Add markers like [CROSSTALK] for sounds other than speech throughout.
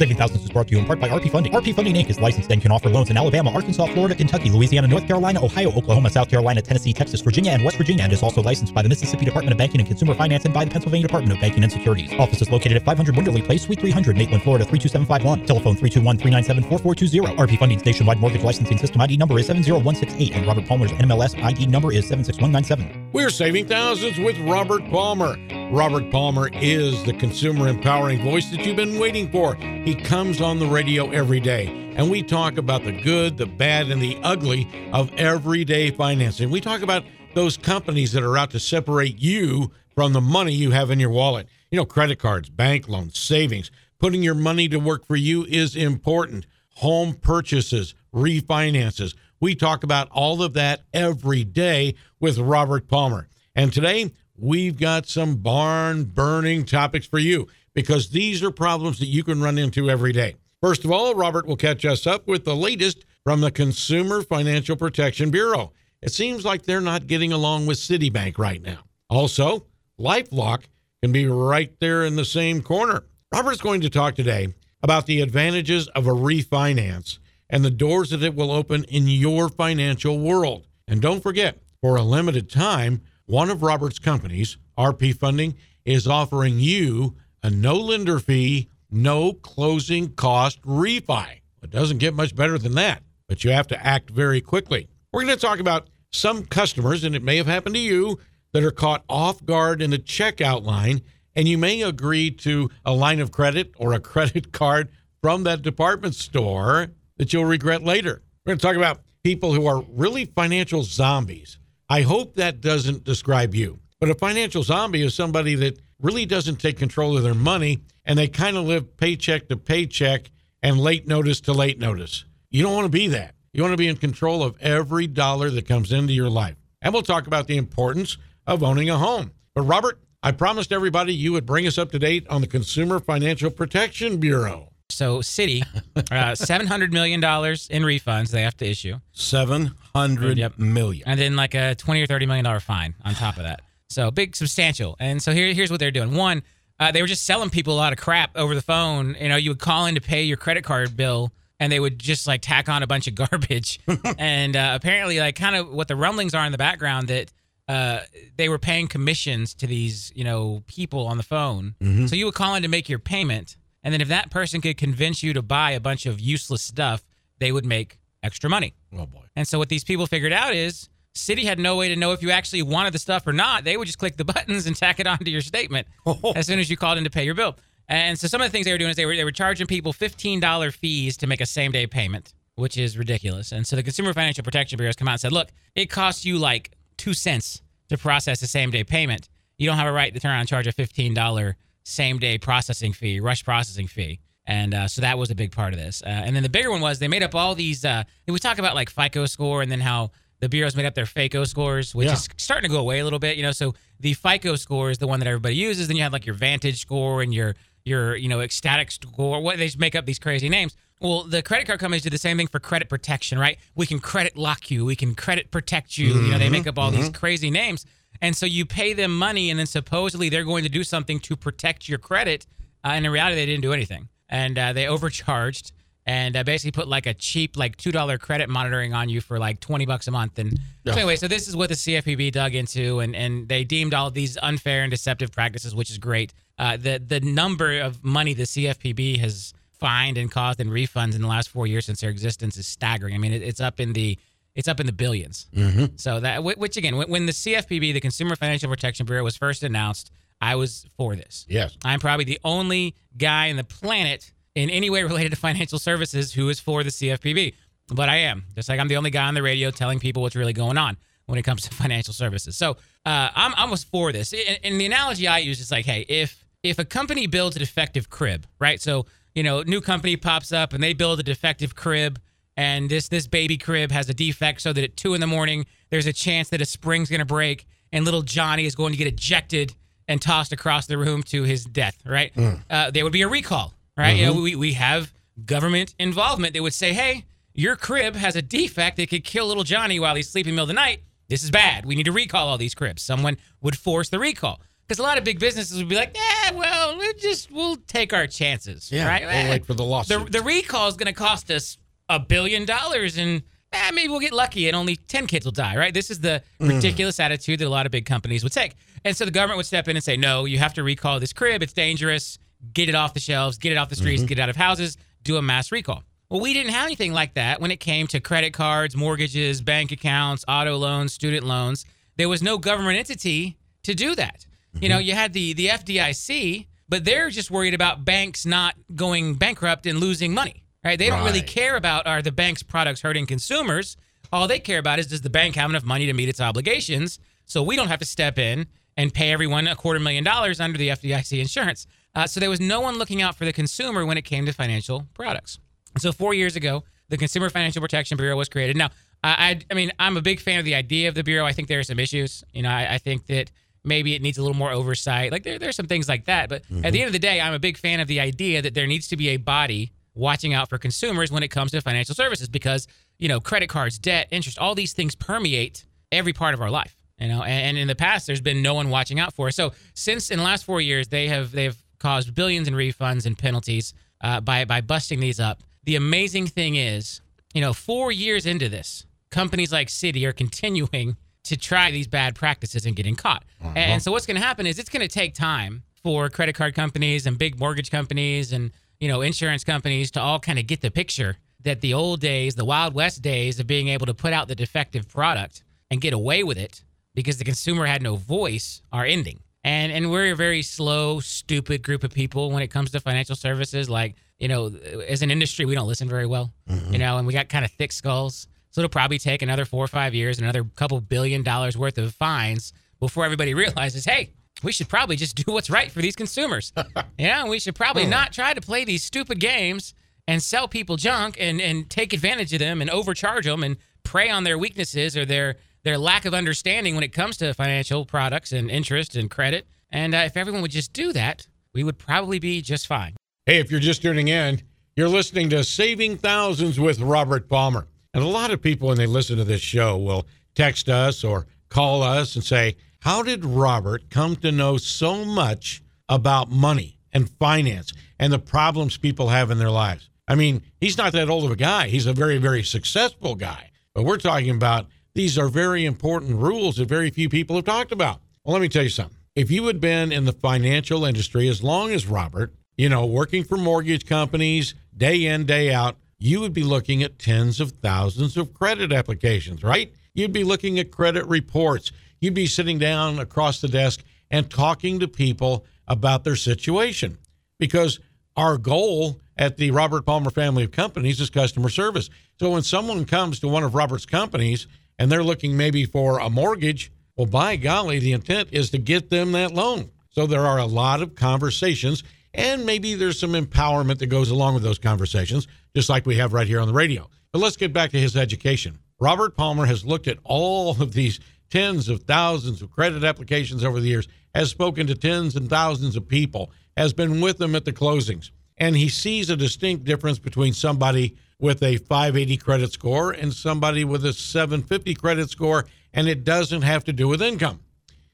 Saving Thousands is brought to you in part by RP Funding. RP Funding Inc. is licensed and can offer loans in Alabama, Arkansas, Florida, Kentucky, Louisiana, North Carolina, Ohio, Oklahoma, South Carolina, Tennessee, Texas, Virginia, and West Virginia, and is also licensed by the Mississippi Department of Banking and Consumer Finance and by the Pennsylvania Department of Banking and Securities. Office is located at 500 Winderley Place, Suite 300, Maitland, Florida 32751. Telephone 321-397-4420. RP Funding's nationwide mortgage licensing system ID number is 70168, and Robert Palmer's NMLS ID number is 76197. We're saving thousands with Robert Palmer. Robert Palmer is the consumer empowering voice that you've been waiting for. He comes on the radio every day, and we talk about the good, the bad, and the ugly of everyday financing. We talk about those companies that are out to separate you from the money you have in your wallet. You know, credit cards, bank loans, savings. Putting your money to work for you is important. Home purchases, refinances. We talk about all of that every day with Robert Palmer. And today, we've got some barn burning topics for you because these are problems that you can run into every day. First of all, Robert will catch us up with the latest from the Consumer Financial Protection Bureau. It seems like they're not getting along with Citibank right now. Also, Lifelock can be right there in the same corner. Robert's going to talk today about the advantages of a refinance and the doors that it will open in your financial world. And don't forget, for a limited time, one of Robert's companies, RP Funding, is offering you a no lender fee, no closing cost refi. It doesn't get much better than that, but you have to act very quickly. We're going to talk about some customers, and it may have happened to you, that are caught off guard in the checkout line, and you may agree to a line of credit or a [LAUGHS] credit card from that department store that you'll regret later. We're going to talk about people who are really financial zombies. I hope that doesn't describe you. But a financial zombie is somebody that really doesn't take control of their money and they kind of live paycheck to paycheck and late notice to late notice. You don't want to be that. You want to be in control of every dollar that comes into your life. And we'll talk about the importance of owning a home. But Robert, I promised everybody you would bring us up to date on the Consumer Financial Protection Bureau. So, Citi, [LAUGHS] uh, seven hundred million dollars in refunds they have to issue, Seven hundred Yep. million. and then like a twenty or thirty million dollar fine on top of that. So big, substantial. And so here, here's what they're doing. One, uh, they were just selling people a lot of crap over the phone. You know, you would call in to pay your credit card bill, and they would just like tack on a bunch of [LAUGHS] garbage. [LAUGHS] and uh, apparently, like kind of what the rumblings are in the background that. Uh, they were paying commissions to these, you know, people on the phone. So you would call in to make your payment, and then if that person could convince you to buy a bunch of useless stuff, they would make extra money. Oh boy. And so what these people figured out is Citi had no way to know if you actually wanted the stuff or not. They would just click the [LAUGHS] buttons and tack it onto your statement oh. as soon as you called in to pay your bill. And so some of the things they were doing is they were they were charging people fifteen dollar fees to make a same day payment, which is ridiculous. And so the Consumer Financial Protection Bureau has come out and said, look, it costs you like two cents to process a same day payment. You don't have a right to turn around and charge a fifteen dollar same day processing fee, rush processing fee. And uh, so that was a big part of this. Uh, and then the bigger one was they made up all these. Uh, we talk about like FICO score and then how the bureaus made up their FAKO scores, which Yeah. is starting to go away a little bit. You know, so the FICO score is the one that everybody uses. Then you have like your Vantage score and your your you know ecstatic score. What they just make up these crazy names. Well, the credit card companies do the same thing for credit protection, right? We can credit lock you, we can credit protect you. You know, they make up all these crazy names. And so you pay them money, and then supposedly they're going to do something to protect your credit. Uh, and in reality, they didn't do anything, and uh, they overcharged and uh, basically put like a cheap, like two dollar credit monitoring on you for like twenty bucks a month. And so anyway, so this is what the CFPB dug into, and and they deemed all these unfair and deceptive practices, which is great. Uh, the the number of money the CFPB has fined and caused in refunds in the last four years since their existence is staggering. I mean, it, it's up in the it's up in the 1000000000s So that, which again, when, when the CFPB, the Consumer Financial Protection Bureau, was first announced, I was for this. Yes. I'm probably the only guy in the planet in any way related to financial services who is for the CFPB. But I am. Just like I'm the only guy on the radio telling people what's really going on when it comes to [LAUGHS] financial services. So uh, I'm almost for this. And, and the analogy I use is like, hey, if if a company builds a defective crib, right? So you know, new company pops up and they build a defective crib, and this this baby crib has a defect, so that at two in the morning there's a chance that a spring's going to break, and little Johnny is going to get ejected and tossed across the room to his death, right? Uh, there would be a recall, right? You know, we, we have government involvement. They would say, hey, your crib has a defect that could kill little Johnny while he's sleeping in the middle of the night. This is bad. We need to recall all these cribs. Someone would force the recall. Because a lot of big businesses would be like, yeah, well, we just we'll take our chances, right? We'll wait for the the, lawsuit. the recall is going to cost us a billion dollars and eh, maybe we'll get lucky and only 10 kids will die, right? This is the mm. ridiculous attitude that a lot of big companies would take. And so the government would step in and say, no, you have to recall this crib. It's dangerous. Get it off the shelves, get it off the streets, mm-hmm. get it out of houses, do a mass recall. Well, we didn't have anything like that when it came to credit cards, mortgages, bank accounts, auto loans, student loans. There was no government entity to do that. You know, mm-hmm. you had the the FDIC, but they're just worried about banks not going bankrupt and losing money. Right? They don't really care about are the bank's products hurting consumers. All they care about is does the bank have enough money to meet its obligations so we don't have to step in and pay everyone a quarter million dollars under the FDIC insurance. Uh, so there was no one looking out for the consumer when it came to financial products. So four years ago, the Consumer Financial Protection Bureau was created. Now, I, I, I mean, I'm a big fan of the idea of the bureau. I think there are some issues. You know, I, I think that maybe it needs a little more oversight. Like there, there's some things like that. But at the end of the day, I'm a big fan of the idea that there needs to be a body watching out for consumers when it comes to financial services because you know, credit cards, debt, interest, all these things permeate every part of our life. You know, and, and in the past, there's been no one watching out for us. So since in the last four years, they have they've caused billions in refunds and penalties uh, by by busting these up. The amazing thing is, you know, four years into this, companies like Citi are continuing to try these bad practices and getting caught. And so what's going to happen is it's going to take time for credit card companies and big mortgage companies and you know insurance companies to all kind of get the picture that the old days, the Wild West days of being able to put out the defective product and get away with it because the consumer had no voice are ending. And and we're a very slow, stupid group of people when it comes to financial services. Like, you know, as an industry, we don't listen very well. Mm-hmm. You know, and we got kind of thick skulls. So it'll probably take another four or five years, another couple billion dollars worth of fines before everybody realizes, hey, we should probably just do what's right for these consumers. [LAUGHS] yeah, we should probably not try to play these stupid games and sell people junk and, and take advantage of them and overcharge them and prey on their weaknesses or their their lack of understanding when it comes to financial products and interest and credit. And uh, if everyone would just do that, we would probably be just fine. Hey, if you're just tuning in, you're listening to Saving Thousands with Robert Palmer. And a lot of people, when they listen to this show, will text us or call us and say, How did Robert come to know so much about money and finance and the problems people have in their lives? I mean, he's not that old of a guy. He's a very, very successful guy. But we're talking about these are very important rules that very few people have talked about. Well, let me tell you something. If you had been in the financial industry as long as Robert, you know, working for mortgage companies day in, day out, you would be looking at tens of thousands of credit applications, right? You'd be looking at credit reports. You'd be sitting down across the desk and talking to people about their situation because our goal at the Robert Palmer family of companies is customer service. So when someone comes to one of Robert's companies and they're looking maybe for a mortgage, well, by golly, the intent is to get them that loan. So there are a lot of conversations, and maybe there's some empowerment that goes along with those conversations, just like we have right here on the radio. But let's get back to his education. Robert Palmer has looked at all of these tens of thousands of credit applications over the years, has spoken to tens and thousands of people, has been with them at the closings, and he sees a distinct difference between somebody with a 580 credit score and somebody with a 750 credit score, and it doesn't have to do with income.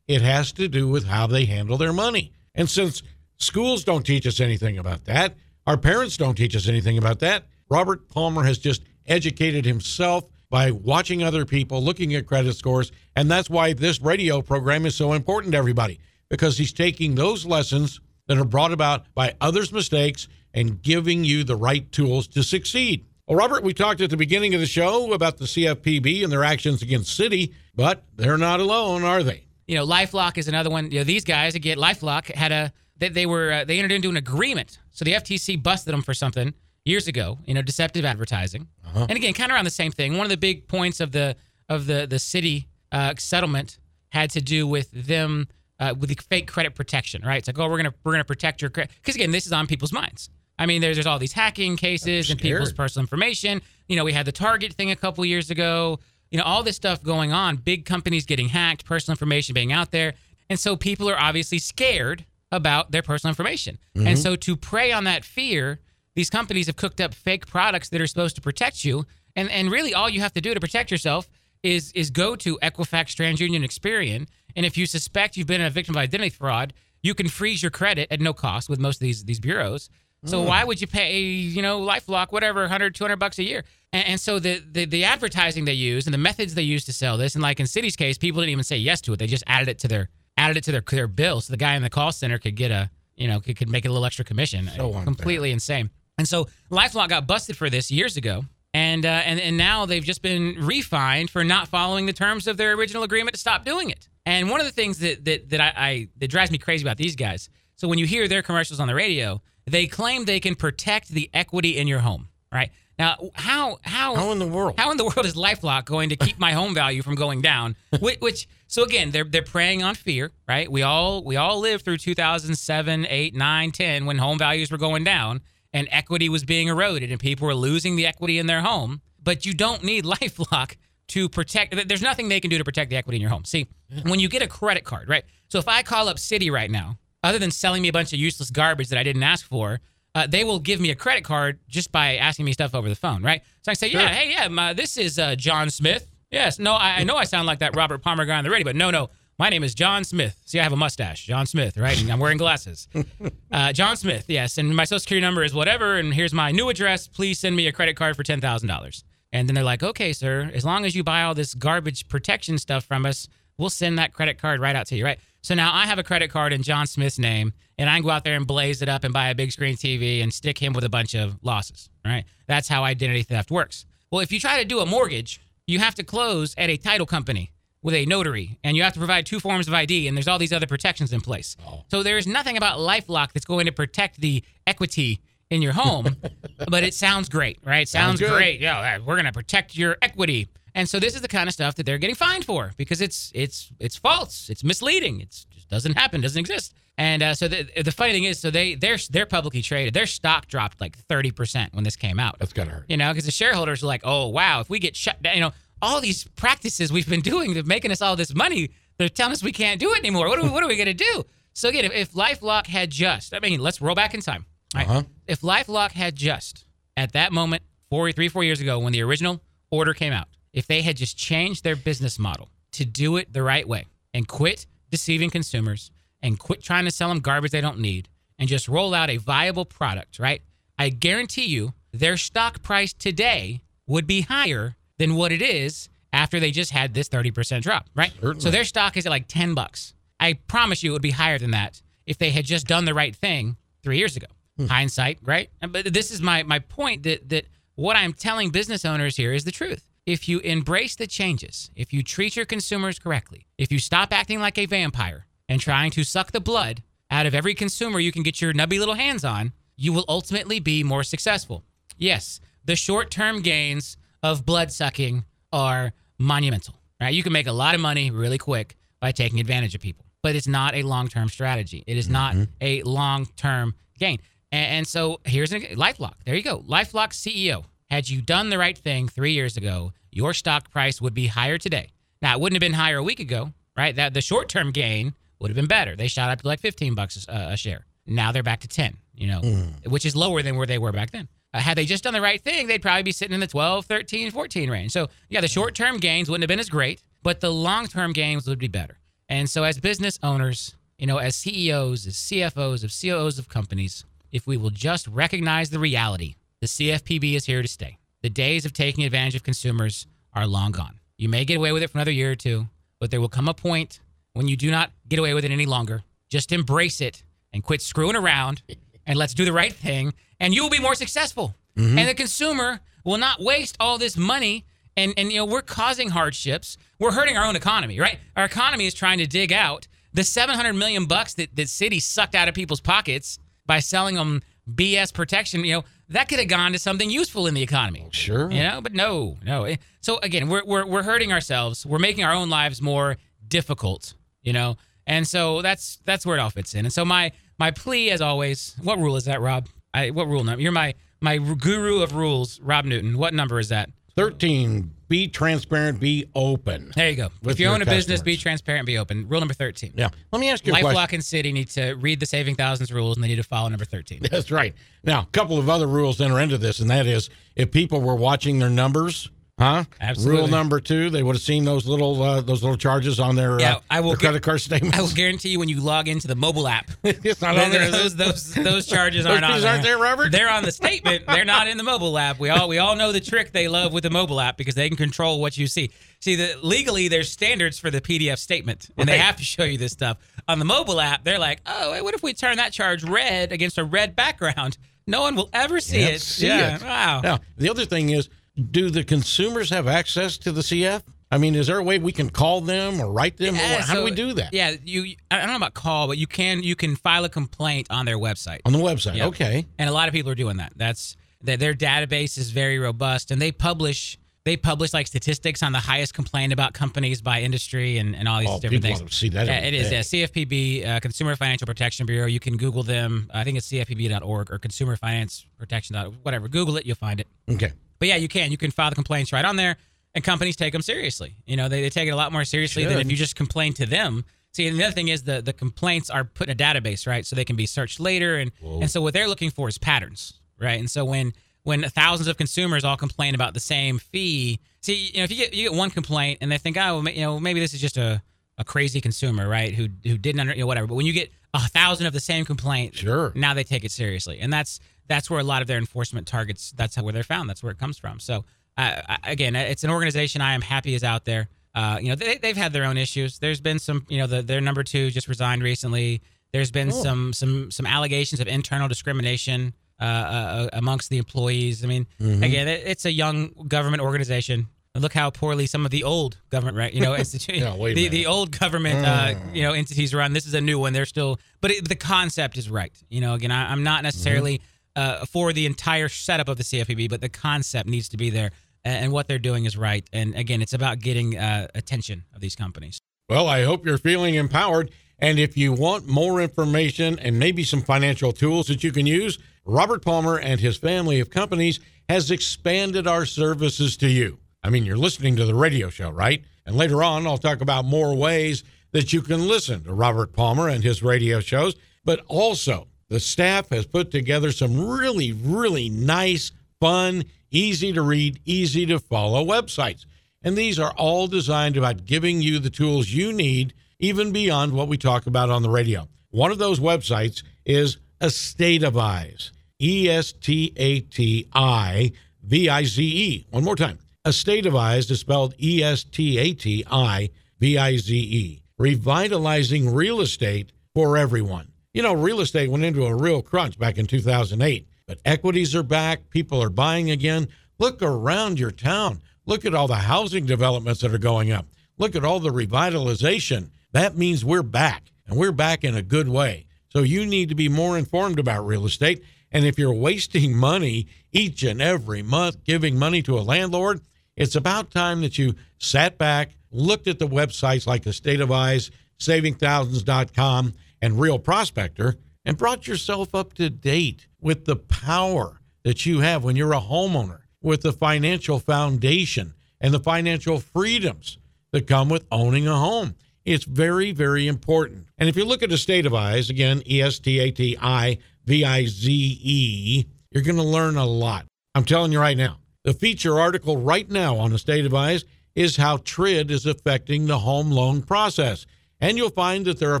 It has to do with how they handle their money. And since schools don't teach us anything about that, our parents don't teach us anything about that, Robert Palmer has just educated himself by watching other people, looking at credit scores. And that's why this radio program is so important to everybody, because he's taking those lessons that are brought about by others' mistakes and giving you the right tools to succeed. Well, Robert, we talked at the beginning of the show about the CFPB and their actions against Citi, but they're not alone, are they? You know, LifeLock is another one. You know, these guys again, LifeLock had a they, they were uh, they entered into an agreement. So the FTC busted them for something years ago. You know, deceptive advertising. And again, kind of around the same thing. One of the big points of the of the the Citi uh, settlement had to do with them uh, with the fake credit protection. Right? It's like, oh, we're gonna we're gonna protect your credit because again, this is on people's minds. I mean, there's there's all these hacking cases and people's personal information. You know, we had the Target thing a couple years ago. You know, all this stuff going on, big companies getting hacked, personal information being out there. And so people are obviously scared about their personal information. And so to prey on that fear, these companies have cooked up fake products that are supposed to protect you. And and really all you have to do to protect yourself is is go to Equifax, TransUnion, Experian, and if you suspect you've been a victim of identity fraud, you can freeze your credit at no cost with most of these these bureaus. So mm. why would you pay, you know, LifeLock, whatever, 100, 200 bucks a year? And, and so the, the the advertising they use and the methods they use to sell this, and like in Citi's case, people didn't even say yes to it. They just added it to their added it to their their bill, so the guy in the call center could get a, you know, could, could make a little extra commission. So unfair. Completely insane. And so LifeLock got busted for this years ago. And, uh, and and now they've just been refined for not following the terms of their original agreement to stop doing it. And one of the things that that, that I, I that drives me crazy about these guys. So when you hear their commercials on the radio, they claim they can protect the equity in your home. Right now, how how How in the world? how in the world is LifeLock going to keep my home value from going down? [LAUGHS] Which, which so again, they're they're preying on fear, right? We all we all lived through 2007, 8, 9, 10 when home values were going down and equity was being eroded and people were losing the equity in their home. But you don't need [LAUGHS] LifeLock to protect. There's nothing they can do to protect the equity in your home. See, when you get a credit card, right? So if I call up Citi right now, other than selling me a bunch of useless garbage that I didn't ask for, uh, they will give me a credit card just by asking me stuff over the phone, right? So I say, yeah, hey, yeah, my, this is uh, John Smith. Yes, no, I, I know I sound like that Robert Palmer guy on the radio, but no, no, my name is John Smith. See, I have a mustache, John Smith, right? And I'm wearing glasses. [LAUGHS] Uh, John Smith, yes, and my social security number is whatever, and here's my new address. Please send me a credit card for ten thousand dollars. And then they're like, okay, sir, as long as you buy all this garbage protection stuff from us, we'll send that credit card right out to you, right? So now I have a credit card in John Smith's name, and I can go out there and blaze it up and buy a big screen TV and stick him with a bunch of losses, right? That's how identity theft works. Well, if you try to do a mortgage, you have to close at a title company with a notary, and you have to provide two forms of ID, and there's all these other protections in place. So there's nothing about LifeLock that's going to protect the equity in your home, [LAUGHS] but it sounds great, right? Sounds, Sounds great. Yeah, we're going to protect your equity. And so this is the kind of stuff that they're getting fined for because it's it's it's false, it's misleading, it just doesn't happen, doesn't exist. And uh, so the the funny thing is, so they they're they're publicly traded. Their stock dropped like thirty percent when this came out. That's gotta hurt. You know, because the shareholders are like, oh wow, if we get shut down, you know, all these practices we've been doing that making us all this money, they're telling us we can't do it anymore. What are we, what are we gonna do? So again, if, if LifeLock had just, I mean, let's roll back in time. Right? Uh-huh. If LifeLock had just at that moment, four, three, four years ago, when the original order came out, if they had just changed their business model to do it the right way and quit deceiving consumers and quit trying to sell them garbage they don't need and just roll out a viable product, right? I guarantee you their stock price today would be higher than what it is after they just had this 30% drop, right? Certainly. So their stock is at like 10 bucks. I promise you it would be higher than that if they had just done the right thing three years ago. Hmm. Hindsight, right? But this is my my point that that what I'm telling business owners here is the truth. If you embrace the changes, if you treat your consumers correctly, if you stop acting like a vampire and trying to suck the blood out of every consumer you can get your nubby little hands on, you will ultimately be more successful. Yes, the short-term gains of blood sucking are monumental. Right? You can make a lot of money really quick by taking advantage of people, but it's not a long-term strategy. It is not mm-hmm. a long-term gain. And, and so here's an LifeLock. There you go. LifeLock CEO. Had you done the right thing three years ago, your stock price would be higher today. Now it wouldn't have been higher a week ago, right? That the short-term gain would have been better. They shot up to like 15 bucks a, a share. Now they're back to 10, you know, mm. which is lower than where they were back then. Uh, had they just done the right thing, they'd probably be sitting in the 12, 13, 14 range. So, yeah, the short term gains wouldn't have been as great, but the long term gains would be better. And so, as business owners, you know, as CEOs, as CFOs, of COOs of companies, if we will just recognize the reality, the CFPB is here to stay. The days of taking advantage of consumers are long gone. You may get away with it for another year or two, but there will come a point when you do not get away with it any longer. Just embrace it and quit screwing around and let's do the right thing and you will be more successful. Mm-hmm. And the consumer will not waste all this money and and you know we're causing hardships. We're hurting our own economy, right? Our economy is trying to dig out the 700 million bucks that that Citi sucked out of people's pockets by selling them BS protection, you know, that could have gone to something useful in the economy. Sure. You know, but no, no. So again, we're we're we're hurting ourselves. We're making our own lives more difficult, you know. And so that's that's where it all fits in. And so my my plea, as always, what rule is that, Rob? I what rule number? You're my my guru of rules, Rob Newton. What number is that? 13. Be transparent, be open. There you go. If you own a business, be transparent, be open. Rule number thirteen. Yeah. Let me ask you a. LifeLock and Citi need to read the Saving Thousands rules, and they need to follow number thirteen. [LAUGHS] That's right. Now, a couple of other rules enter into this, and that is if people were watching their numbers, Huh? Absolutely. Rule number two: they would have seen those little uh, those little charges on their, Yeah, uh, I will their credit card statement. I will guarantee you when you log into the mobile app, [LAUGHS] it's not on there. those those those charges [LAUGHS] Those aren't on there. aren't there, Robert? They're on the [LAUGHS] statement. They're not in the mobile app. We all we all know the trick they love with the mobile app because they can control what you see. See, the legally there's standards for the PDF statement, and they have to show you this stuff. On the mobile app, they're like, oh, wait, what if we turn that charge red against a red background? No one will ever see Can't it. see yeah. it. Wow. Now, the other thing is, do the consumers have access to the CF? I mean, is there a way we can call them or write them? Yeah, or how do we do that? Yeah, you. I don't know about call, but you can you can file a complaint on their website. On the website. Yep. Okay. and a lot of people are doing that. That's that their database is very robust, and they publish they publish like statistics on the highest complaint about companies by industry and, and all these Oh, different things. want to see that Yeah, it is. Yeah, CFPB, uh, Consumer Financial Protection Bureau. You can Google them. I think it's CFPB.org or Consumer Finance Protection. Whatever. Google it, you'll find it. Okay. But yeah, you can. You can file the complaints right on there, and companies take them seriously. You know, they, they take it a lot more seriously than if you just complain to them. See, and the other thing is the the complaints are put in a database, right? So they can be searched later, and and so what they're looking for is patterns, right? And so when when thousands of consumers all complain about the same fee, see, you know, if you get you get one complaint and they think, oh, well, you know, maybe this is just a a crazy consumer, right? Who who didn't under, you know, whatever. But when you get a thousand of the same complaint, Sure. now they take it seriously, and that's that's where a lot of their enforcement targets. That's how where they're found. That's where it comes from. So uh, again, it's an organization I am happy is out there. Uh, you know, they, they've had their own issues. There's been some, you know, the, their number two just resigned recently. There's been Oh. some some some allegations of internal discrimination uh, uh, amongst the employees. I mean, Mm-hmm. again, it, it's a young government organization. Look how poorly some of the old government, right? You know, [LAUGHS] institu- a the, the old government, uh, you know, entities run. This is a new one. They're still, but it, the concept is right. You know, again, I, I'm not necessarily uh, for the entire setup of the CFPB, but the concept needs to be there, and, what they're doing is right. And again, it's about getting uh, attention of these companies. Well, I hope you're feeling empowered. And if you want more information and maybe some financial tools that you can use, Robert Palmer and his family of companies has expanded our services to you. I mean, you're listening to the radio show, right? And later on, I'll talk about more ways that you can listen to Robert Palmer and his radio shows. But also, the staff has put together some really, really nice, fun, easy to read, easy to follow websites. And these are all designed about giving you the tools you need, even beyond what we talk about on the radio. One of those websites is Estativize. E S T A T I V I Z E. One more time. Estativize is spelled E S T A T I V I Z E. Revitalizing real estate for everyone. You know, real estate went into a real crunch back in 2008, but equities are back. People are buying again. Look around your town. Look at all the housing developments that are going up. Look at all the revitalization. That means we're back, and we're back in a good way. So you need to be more informed about real estate. And if you're wasting [LAUGHS] money each and every month giving money to a landlord, it's about time that you sat back, looked at the websites like the Estativize, SavingThousands.com, and Real Prospector, and brought yourself up to date with the power that you have when you're a homeowner, with the financial foundation and the financial freedoms that come with owning a home. It's very, very important. And if you look at the Estativize, again, E S T A T I V I Z E, you're going to learn a lot. I'm telling you right now. The feature article right now on the Estativize is how TRID is affecting the home loan process. And you'll find that there are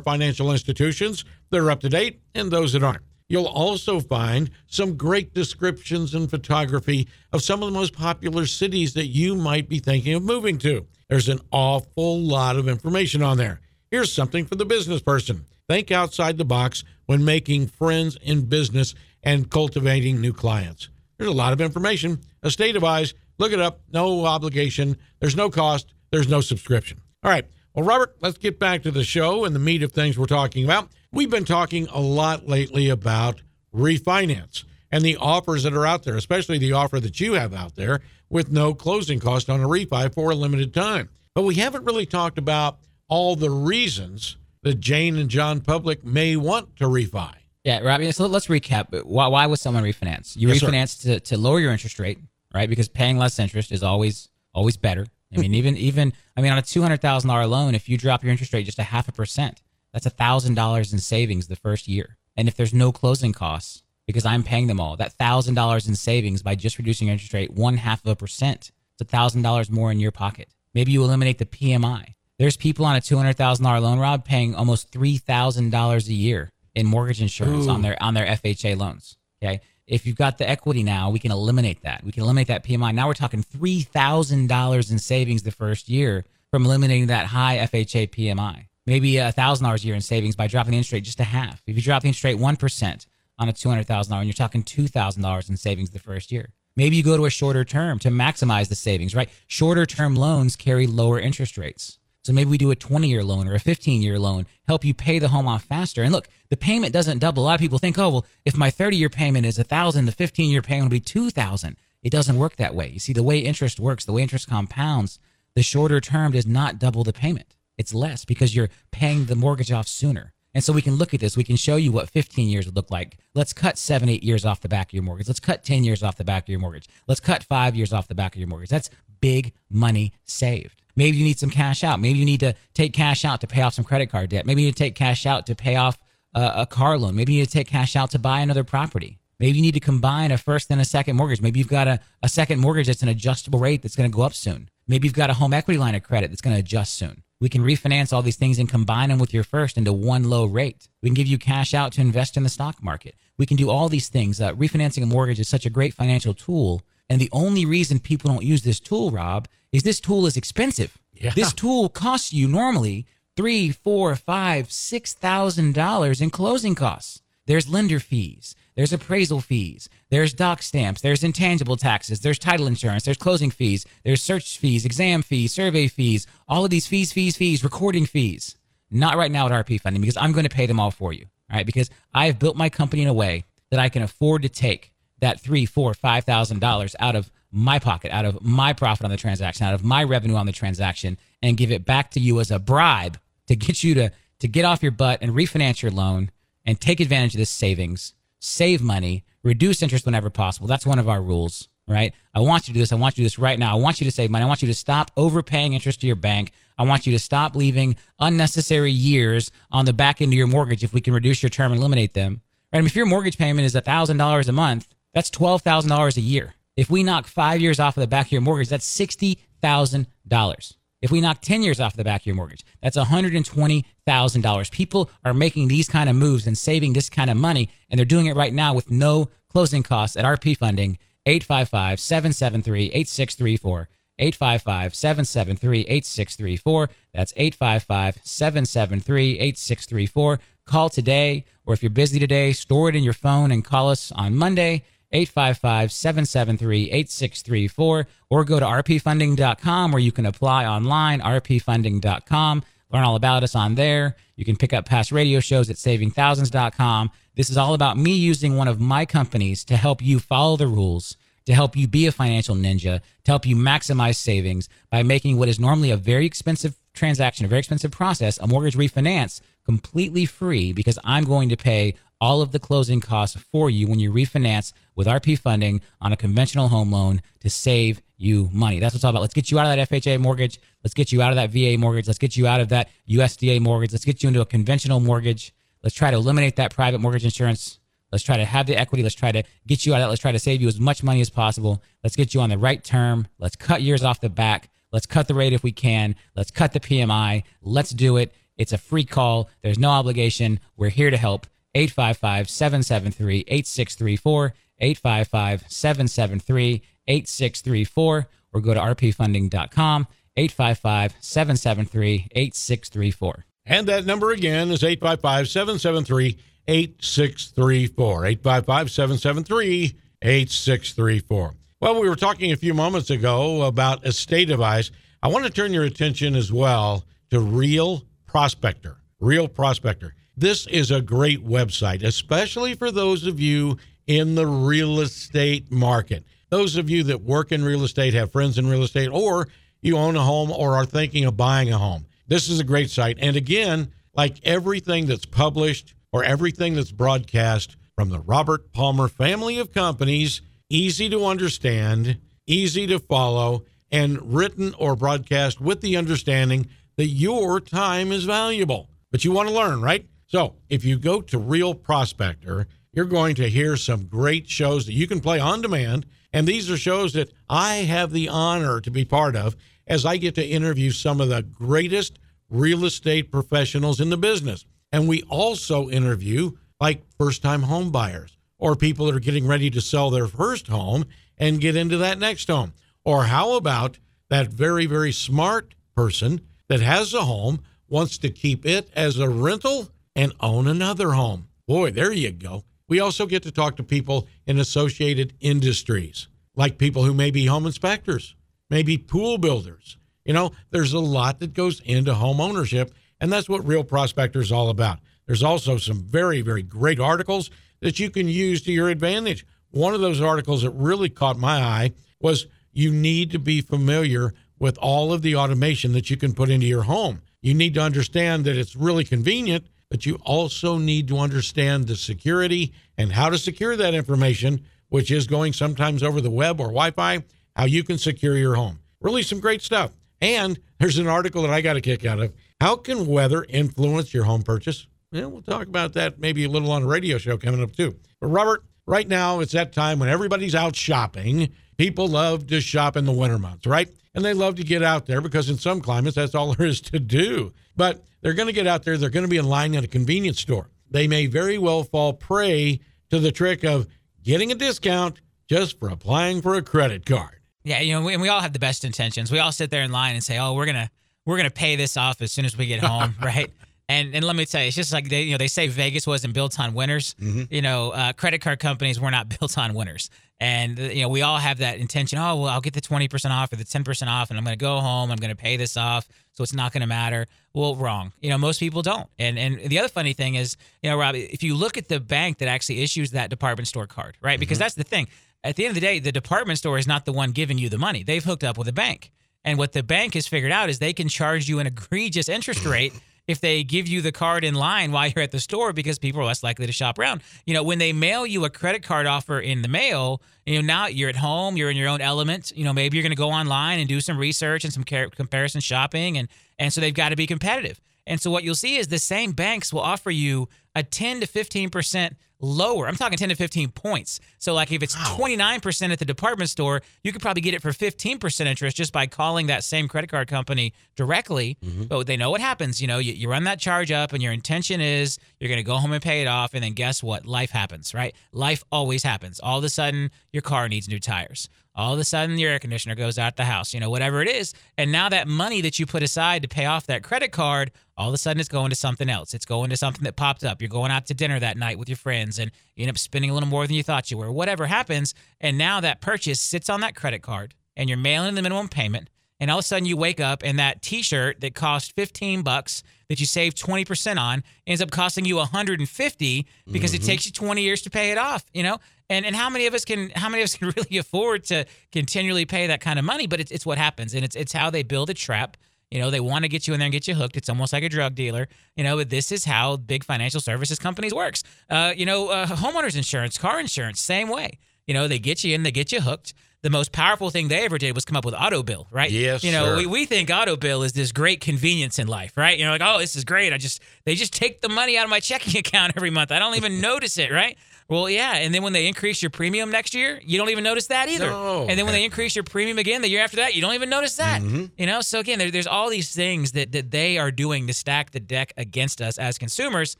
financial institutions that are up to date and those that aren't. You'll also find some great descriptions and photography of some of the most popular cities that you might be thinking of moving to. There's an awful lot of information on there. Here's something for the business person. Think outside the box when making friends in business and cultivating new clients. There's a lot of information. Estativize, look it up. No obligation. There's no cost. There's no subscription. All right. Well, Robert, let's get back to the show and the meat of things we're talking about. We've been talking a lot lately about refinance and the offers that are out there, especially the offer that you have out there with no closing cost on a refi for a limited time. But we haven't really talked about all the reasons that Jane and John Public may want to refi. Yeah, Robbie. So let's recap. Why, why would someone refinance? You Yes, sir. refinance to, to lower your interest rate, right? Because paying less interest is always always better. I mean, even even I mean, on a two hundred thousand dollar loan, if you drop your interest rate just a half a percent, that's a thousand dollars in savings the first year. And if there's no closing costs, because I'm paying them all, that thousand dollars in savings by just reducing your interest rate one half of a percent It's a $1,000 more in your pocket. Maybe you eliminate the PMI. There's people on a $200,000 loan, Rob, paying almost $3,000 a year in mortgage insurance on their on their FHA loans. Okay. If you've got the equity now, we can eliminate that. We can eliminate that PMI. Now we're talking three thousand dollars in savings the first year from eliminating that high FHA PMI. Maybe a thousand dollars a year in savings by dropping the interest rate just a half. If you drop the interest rate one percent on a two hundred thousand dollar, and you're talking two thousand dollars in savings the first year. Maybe you go to a shorter term to maximize the savings, right? Shorter term loans carry lower interest rates. So maybe we do a 20 year loan or a 15 year loan, help you pay the home off faster. And look, the payment doesn't double. A lot of people think, oh, well, if my 30 year payment is a thousand, the 15 year payment will be 2000. It doesn't work that way. You see, the way interest works, the way interest compounds, the shorter term does not double the payment. It's less because you're paying the mortgage off sooner. And so we can look at this. We can show you what 15 years would look like. Let's cut seven, eight years off the back of your mortgage. Let's cut 10 years off the back of your mortgage. Let's cut five years off the back of your mortgage. That's big money saved. Maybe you need some cash out. Maybe you need to take cash out to pay off some credit card debt. Maybe you need to take cash out to pay off a, a car loan. Maybe you need to take cash out to buy another property. Maybe you need to combine a first and a second mortgage. Maybe you've got a, a second mortgage that's an adjustable rate that's going to go up soon. Maybe you've got a home equity line of credit that's going to adjust soon. We can refinance all these things and combine them with your first into one low rate. We can give you cash out to invest in the stock market. We can do all these things. Uh, refinancing a mortgage is such a great financial tool. And the only reason people don't use this tool, Rob, is this tool is expensive. Yeah. This tool costs you normally three, four, five, six thousand dollars in closing costs. There's lender fees, there's appraisal fees, there's doc stamps, there's intangible taxes, there's title insurance, there's closing fees, there's search fees, exam fees, survey fees, all of these fees, fees, fees, recording fees. Not right now at RP funding because I'm going to pay them all for you. All right, because I've built my company in a way that I can afford to take that three, four, five thousand dollars out of my pocket, out of my profit on the transaction, out of my revenue on the transaction, and give it back to you as a bribe to get you to to get off your butt and refinance your loan and take advantage of this savings, save money, reduce interest whenever possible. That's one of our rules, right? I want you to do this. I want you to do this right now. I want you to save money. I want you to stop overpaying interest to your bank. I want you to stop leaving unnecessary years on the back end of your mortgage if we can reduce your term and eliminate them. Right? I mean, if your mortgage payment is $1,000 a month, that's $12,000 a year. If we knock five years off of the back of your mortgage, that's $60,000. If we knock 10 years off of the back of your mortgage, that's $120,000. People are making these kind of moves and saving this kind of money, and they're doing it right now with no closing costs at RP Funding, 855 773 8634. 855 773 8634. That's 855 773 8634. Call today, or if you're busy today, store it in your phone and call us on Monday. 855 773 8634 or go to rpfunding.com where you can apply online, rpfunding.com. Learn all about us on there. You can pick up past radio shows at savingthousands.com. This is all about me using one of my companies to help you follow the rules, to help you be a financial ninja, to help you maximize savings by making what is normally a very expensive transaction, a very expensive process, a mortgage refinance, completely free because I'm going to pay all of the closing costs for you when you refinance with RP funding on a conventional home loan to save you money. That's what it's all about. Let's get you out of that FHA mortgage. Let's get you out of that VA mortgage. Let's get you out of that USDA mortgage. Let's get you into a conventional mortgage. Let's try to eliminate that private mortgage insurance. Let's try to have the equity. Let's try to get you out of that. Let's try to save you as much money as possible. Let's get you on the right term. Let's cut years off the back. Let's cut the rate if we can. Let's cut the PMI. Let's do it. It's a free call. There's no obligation. We're here to help. 855 773 8634. 855 773 8634. Or go to rpfunding.com. 855 773 8634. And that number again is 855 773 8634. 855 773 8634. Well, we were talking a few moments ago about Estativize. I want to turn your attention as well to Real Prospector. Real Prospector. This is a great website, especially for those of you in the real estate market. Those of you that work in real estate, have friends in real estate, or you own a home or are thinking of buying a home. This is a great site. And again, like everything that's published or everything that's broadcast from the Robert Palmer family of companies, easy to understand, easy to follow, and written or broadcast with the understanding that your time is valuable. But you want to learn, right? So if you go to Real Prospector, you're going to hear some great shows that you can play on demand And these are shows that I have the honor to be part of as I get to interview some of the greatest real estate professionals in the business. And we also interview like first time home buyers or people that are getting ready to sell their first home and get into that next home. Or how about that very, very smart person that has a home, wants to keep it as a rental and own another home? Boy, there you go. We also get to talk to people in associated industries, like people who may be home inspectors, maybe pool builders. You know, there's a lot that goes into home ownership, and that's what Real Prospector is all about. There's also some very, very great articles that you can use to your advantage. One of those articles that really caught my eye was you need to be familiar with all of the automation that you can put into your home. You need to understand that it's really convenient, but you also need to understand the security and how to secure that information, which is going sometimes over the web or Wi Fi, how you can secure your home. Really, some great stuff. And there's an article that I got a kick out of. How can weather influence your home purchase? Yeah, we'll talk about that maybe a little on a radio show coming up too. But Robert, right now it's that time when everybody's out shopping. People love to shop in the winter months, right? And they love to get out there because in some climates that's all [LAUGHS] there is to do. But they're going to get out there, they're going to be in line at a convenience store. They may very well fall prey to the trick of getting a discount just for applying for a credit card. Yeah, you know, and we all have the best intentions. We all sit there in line and say, "Oh, we're gonna we're gonna pay this off as soon as we get [LAUGHS] home," right? And and let me tell you, it's just like they you know they say Vegas wasn't built on winners. You know, uh, credit card companies were not [LAUGHS] built on winners. And uh, you know, we all have that intention. Oh, well, I'll get the twenty percent off or the ten percent off, and I'm going to go home. I'm going to pay this off, so it's not going to matter. Well, wrong. You know, most people don't. And and the other funny thing is, you know, Rob, if you look at the bank that actually issues that department store card, right? Because that's the thing. At the end of the day, the department store is not the one giving you the money. They've hooked up with a bank. And what the bank has figured out is they can charge you an egregious interest rate if they give you the card in line while you're at the store because people are less likely to shop around. You know, when they mail you a credit card offer in the mail, you know, now you're at home, you're in your own element. You know, maybe you're going to go online and do some research and some comparison shopping, and and so they've got to be competitive. And so what you'll see is the same banks will offer you a 10 to 15 percent lower. I'm talking 10 to 15 points. So like if it's 29% at the department store, you could probably get it for 15% interest just by calling that same credit card company directly. Mm-hmm. But they know what happens. You know, you, you run that charge up and your intention is you're going to go home and pay it off. And then guess what? Life happens, right? Life always happens. All of a sudden, your car needs new tires. All of a sudden, your air conditioner goes out the house, you know, whatever it is. And now that money that you put aside to pay off that credit card, all of a sudden it's going to something else. It's going to something that popped up. You're going out to dinner that night with your friends and you end up spending a little more than you thought you were. Whatever happens. And now that purchase sits on that credit card and you're mailing the minimum payment. And all of a sudden you wake up and that t-shirt that cost 15 bucks that you saved 20% on ends up costing you 150 because it mm-hmm. takes you 20 years to pay it off, you know? And and how many of us can how many of us [LAUGHS] can really afford to continually pay that kind of money? But it's it's what happens and it's it's how they build a trap. You know, they want to get you in there and get you hooked. It's almost like a drug dealer. You know, but this is how big financial services companies works. Uh, you know, uh, homeowners insurance, car insurance, same way. You know, they get you in, they get you hooked. The most powerful thing they ever did was come up with auto bill, right? Yes, You know, sir. we, we think auto bill is this great convenience in life, right? You know, like, oh, this is great. I just they just take the money out of my checking [LAUGHS] account every month. I don't even notice it, right? Well, yeah, and then when they increase your premium next year, you don't even notice that either. No. And then when they increase your premium again the year after that, you don't even notice that. Mm-hmm. You know, so again, there, there's all these things that that they are doing to stack the deck against us as consumers.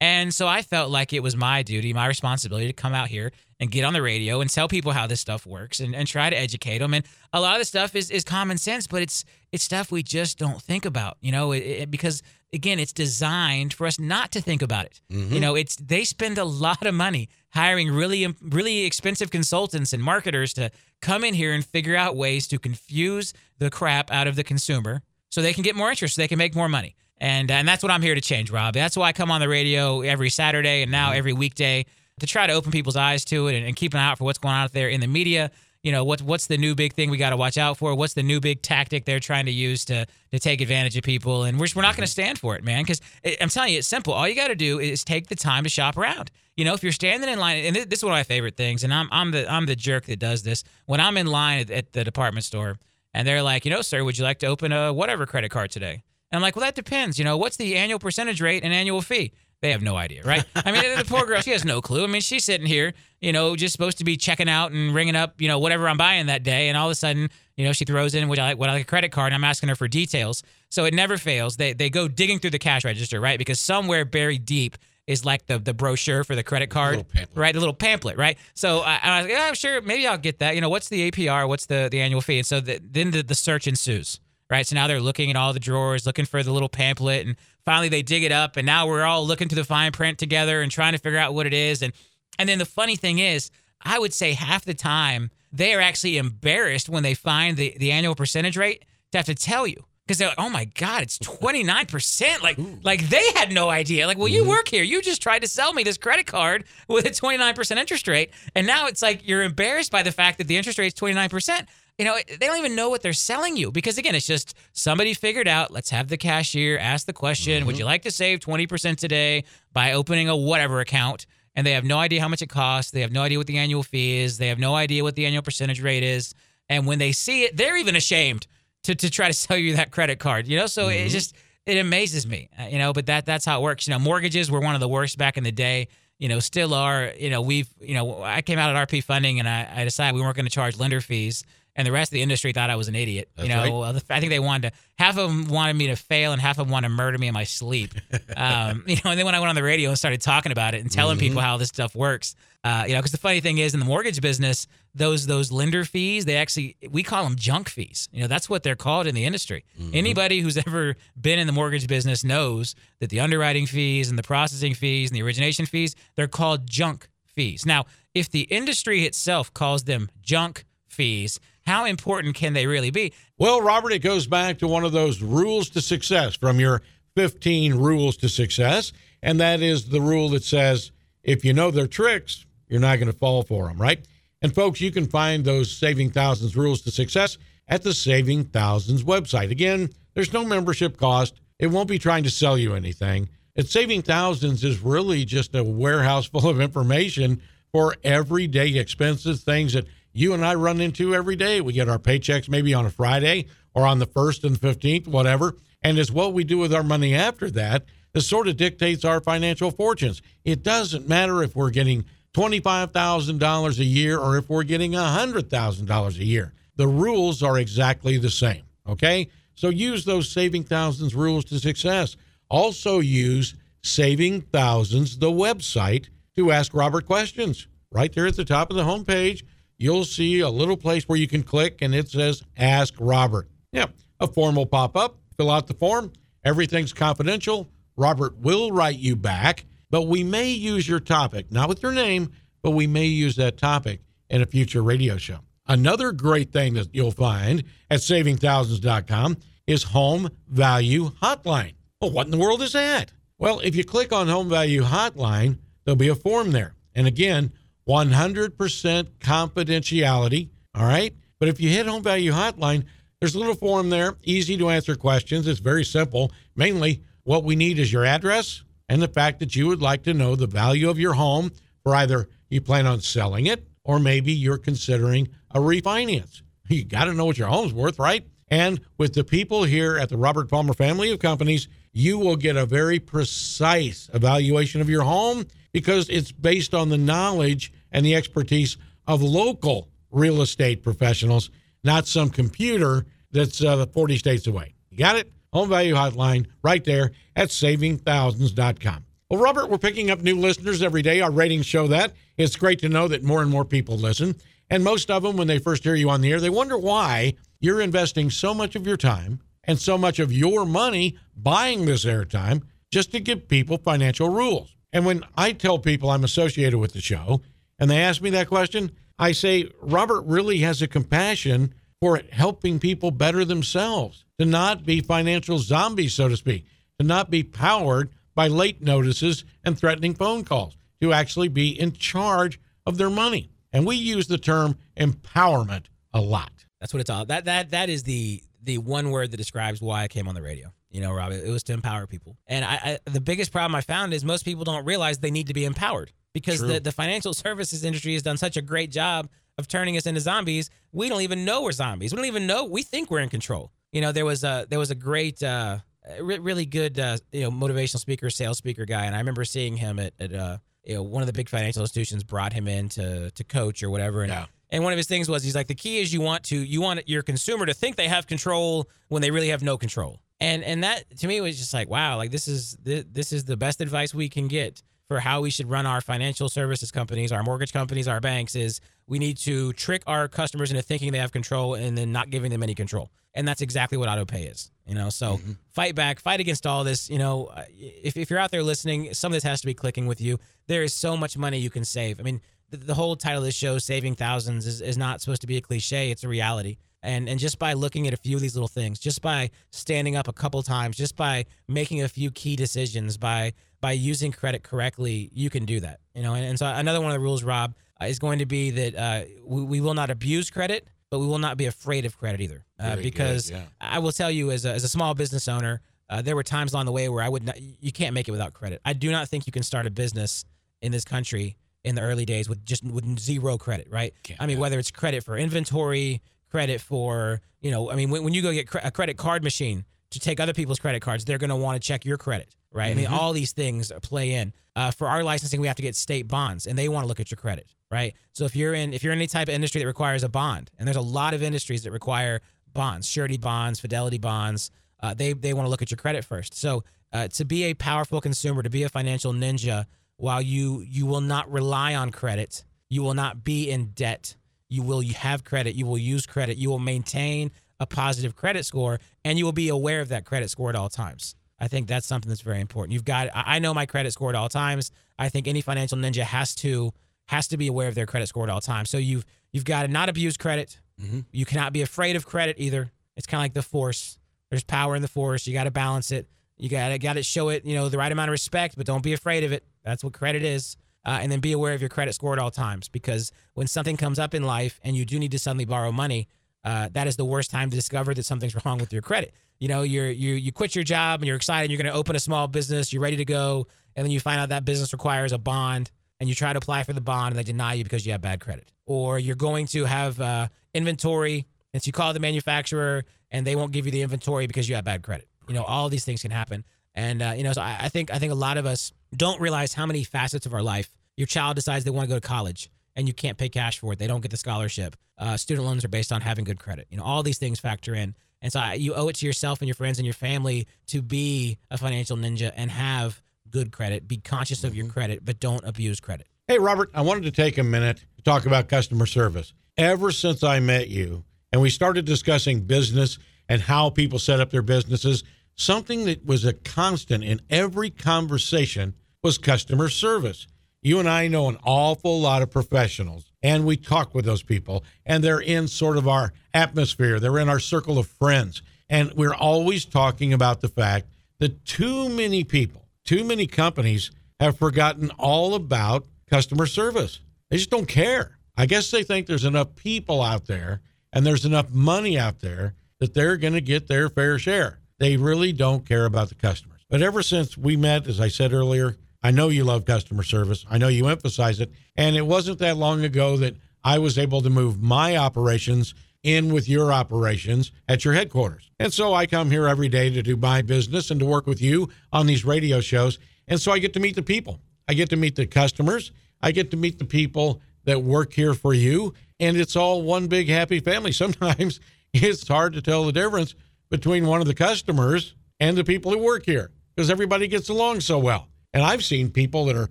And so I felt like it was my duty, my responsibility to come out here and get on the radio and tell people how this stuff works and, and try to educate them. And a lot of the stuff is, is common sense, but it's it's stuff we just don't think about, you know, it, it- because again, it's designed for us not to think about it. Mm-hmm. You know, it's they spend a lot of money hiring really really expensive consultants and marketers to come in here and figure out ways to confuse the crap out of the consumer so they can get more interest, so they can make more money. And and that's what I'm here to change, Rob. That's why I come on the radio every Saturday and now mm-hmm. every weekday to try to open people's eyes to it and, and keep an eye out for what's going on out there in the media. You know, what what's the new big thing we got to watch out for? What's the new big tactic they're trying to use to to take advantage of people? And we're, we're not going to mm-hmm. stand for it, man. Because I'm telling you, it's simple. All you got to do is take the time to shop around. You know, if you're standing in line, and this this is one of my favorite things, and I'm I'm the I'm the jerk that does this. When I'm in line at, at the department store, and they're like, you know, sir, would you like to open a whatever credit card today? And I'm like, well, that depends. You know, what's the annual percentage rate and annual fee? They have no idea, right? I mean, the poor girl, she has no clue. I mean, she's sitting here, you know, just supposed to be checking out and ringing up, you know, whatever I'm buying that day, and all of a sudden, you know, she throws in what I like, what I like a credit card, and I'm asking her for details. So it never fails. They they go digging through the cash register, right? Because somewhere buried deep is like the the brochure for the credit card, right? The little pamphlet, right? So I, I was like, yeah, sure, maybe I'll get that. You know, what's the APR? What's the the annual fee? And so the, then the, the search ensues, right? So now they're looking at all the drawers, looking for the little pamphlet, and finally they dig it up, and now we're all looking through the fine print together and trying to figure out what it is. And and then the funny thing is, I would say half the time they are actually embarrassed when they find the the annual percentage rate to have to tell you because they're like, oh my god, it's twenty nine percent. Like like they had no idea. Like, well, you Mm-hmm. work here, you just tried to sell me this credit card with a twenty nine percent interest rate, and now it's like you're embarrassed by the fact that the interest rate is twenty nine percent. You know, they don't even know what they're selling you because again, it's just somebody figured out. Let's have the cashier ask the question: Would you like to save twenty percent today by opening a whatever account? And they have no idea how much it costs. They have no idea what the annual fee is. They have no idea what the annual percentage rate is. And when they see it, they're even ashamed to, to try to [LAUGHS] sell you that credit card. You know, so it just it amazes me. uh, You know, but that that's how it works. You know, mortgages were one of the worst back in the day. You know, still are. You know, we've you know I came out at RP funding and I, I decided we weren't going to charge lender fees. And the rest of the industry thought I was an idiot. you know, uh, I think they wanted to. Half of them wanted me to fail, and half of them wanted to murder me in my sleep. [LAUGHS] Um, [LAUGHS] you know, and then when I went on the radio and started talking about it and telling people how this stuff works, uh, you know, because the funny thing is in the mortgage business, those those lender fees, they actually we call them junk fees. You know, that's what they're called in the industry. Anybody who's [LAUGHS] ever been in the mortgage business knows that the underwriting fees and the processing fees and the origination fees, they're called junk fees. Now, if the industry itself calls them junk fees, how important can they really be? Well, Robert, it goes back to one of those rules to success from your 15 rules to success. And that is the rule that says if you know their tricks, you're not going to fall for them, right? And folks, you can find those Saving Thousands rules to success at the Saving Thousands website. Again, there's no membership cost. It won't be trying to sell you anything. And Saving Thousands is really just a warehouse [LAUGHS] full of information for everyday expenses, things that you and I run into every day. We get our paychecks maybe on a Friday or on the 1st and 15th, whatever. And it's what we do with our money after that that sort of dictates our financial fortunes. It doesn't matter if we're getting $25,000 a year or if we're getting $100,000 a year. The rules are exactly the same. Okay. So use those saving thousands rules to success. Also use saving thousands, the website, to ask Robert questions. Right there at the top of the homepage, you'll see a little place where you can click and it says Ask Robert. Yeah, a form will pop up. Fill out the form. Everything's confidential. Robert will write you back, but we may use your topic, not with your name, but we may use that topic in a future radio show. Another great thing that you'll find at savingthousands.com is Home Value Hotline. Well, what in the world is that? Well, if you click on Home Value Hotline, there'll be a form there. And again, 100% confidentiality. All right. But if you hit Home Value Hotline, there's a little form there, easy to answer questions. It's very simple. Mainly, what we need is your address and the fact that you would like to know the value of your home for either you plan on selling it or maybe you're considering a refinance. You got to know what your home's worth, right? And with the people here at the Robert Palmer family of companies, you will get a very precise evaluation of your home because it's based on the knowledge and the expertise of local real estate professionals, not some computer that's uh, 40 states away. You got it? Home Value Hotline right there at savingthousands.com. Well, Robert, we're picking up new listeners every day. Our ratings show that. It's great to know that more and more people listen. And most of them, when they first hear you on the air, they wonder why you're investing so much of your time and so much of your money buying this airtime just to give people financial rules. And when I tell people I'm associated with the show and they ask me that question, I say, Robert really has a compassion for helping people better themselves, to not be financial zombies, so to speak, to not be powered by late notices and threatening phone calls, to actually be in charge of their money. And we use the term empowerment a lot. That's what it's all. That that that is the the one word that describes why I came on the radio. You know, Rob, it was to empower people. And I, I the biggest problem I found is most people don't realize they need to be empowered because True. the, the financial services industry has done such a great job of turning us into zombies. We don't even know we're zombies. We don't even know we think we're in control. You know, there was a there was a great uh, re- really good, uh, you know, motivational speaker, sales speaker guy. And I remember seeing him at, at uh, you know, one of the big financial institutions brought him in to to coach or whatever. And Yeah. And one of his things was he's like the key is you want to you want your consumer to think they have control when they really have no control. And and that to me was just like wow, like this is this, this is the best advice we can get for how we should run our financial services companies, our mortgage companies, our banks is we need to trick our customers into thinking they have control and then not giving them any control. And that's exactly what autopay is. You know, so mm-hmm. fight back, fight against all this. You know, if, if you're out there listening, some of this has to be clicking with you. There is so much money you can save. I mean, the, the whole title of this show, Saving Thousands, is, is not supposed to be a cliche. It's a reality. And and just by looking at a few of these little things, just by standing up a couple times, just by making a few key decisions, by by using credit correctly, you can do that. You know, and, and so another one of the rules, Rob, uh, is going to be that uh, we, we will not abuse credit, but we will not be afraid of credit either. Uh, good, because yeah. I will tell you, as a, as a small business owner, uh, there were times along the way where I would not, you can't make it without credit. I do not think you can start a business in this country in the early days with just with zero credit, right? I mean, whether it's credit for inventory, credit for, you know, I mean, when, when you go get cre- a credit card machine to take other people's credit cards, they're going to want to check your credit, right? I mean, all these things play in. Uh, for our licensing, we have to get state bonds, and they want to look at your credit, right? So if you're in if you're in any type of industry that requires a bond, and there's a lot of industries that require bonds, surety bonds, fidelity bonds, uh, they they want to look at your credit first. So uh, to be a powerful consumer, to be a financial ninja, while you you will not rely on credit, you will not be in debt. You will have credit. You will use credit. You will maintain a positive credit score, and you will be aware of that credit score at all times. I think that's something that's very important. You've got. I know my credit score at all times. I think any financial ninja has to has to be aware of their credit score at all times. So you've you've got to not abuse credit. Mm-hmm. You cannot be afraid of credit either. It's kind of like the force. There's power in the force. You got to balance it. You got to got to show it, you know, the right amount of respect, but don't be afraid of it. That's what credit is. Uh, and then be aware of your credit score at all times because when something comes up in life and you do need to suddenly borrow money, uh, that is the worst time to discover that something's [LAUGHS] wrong with your credit. You know, you're you you quit your job and you're excited. You're going to open a small business. You're ready to go, and then you find out that business requires a bond, and you try to apply for the bond, and they deny you because you have bad credit. Or you're going to have uh, inventory, and so you call the manufacturer, and they won't give you the inventory because you have bad credit. You know, all these things can happen, and uh, you know, so I, I think I think a lot of us don't realize how many facets of our life. Your child decides they want to go to college, and you can't pay cash for it. They don't get the scholarship. Uh, student loans are based on having good credit. You know, all these things factor in. And so I, you owe it to yourself and your friends and your family to be a financial ninja and have good credit. Be conscious of your credit, but don't abuse credit. Hey, Robert, I wanted to take a minute to talk about customer service. Ever since I met you and we started discussing business and how people set up their businesses, something that was a constant in every conversation was customer service. You and I know an awful lot of professionals, and we talk with those people, and they're in sort of our atmosphere, they're in our circle of friends. And we're always talking about the fact that too many people, too many companies have forgotten all about customer service. They just don't care. I guess they think there's enough people out there and there's enough money out there that they're going to get their fair share. They really don't care about the customers. But ever since we met, as I said earlier, I know you love customer service. I know you emphasize it. And it wasn't that long ago that I was able to move my operations in with your operations at your headquarters. And so I come here every day to do my business and to work with you on these radio shows. And so I get to meet the people. I get to meet the customers. I get to meet the people that work here for you. And it's all one big happy family. [LAUGHS] Sometimes it's hard to tell the difference between one of the customers and the people who work here because everybody gets along so well. And I've seen people that are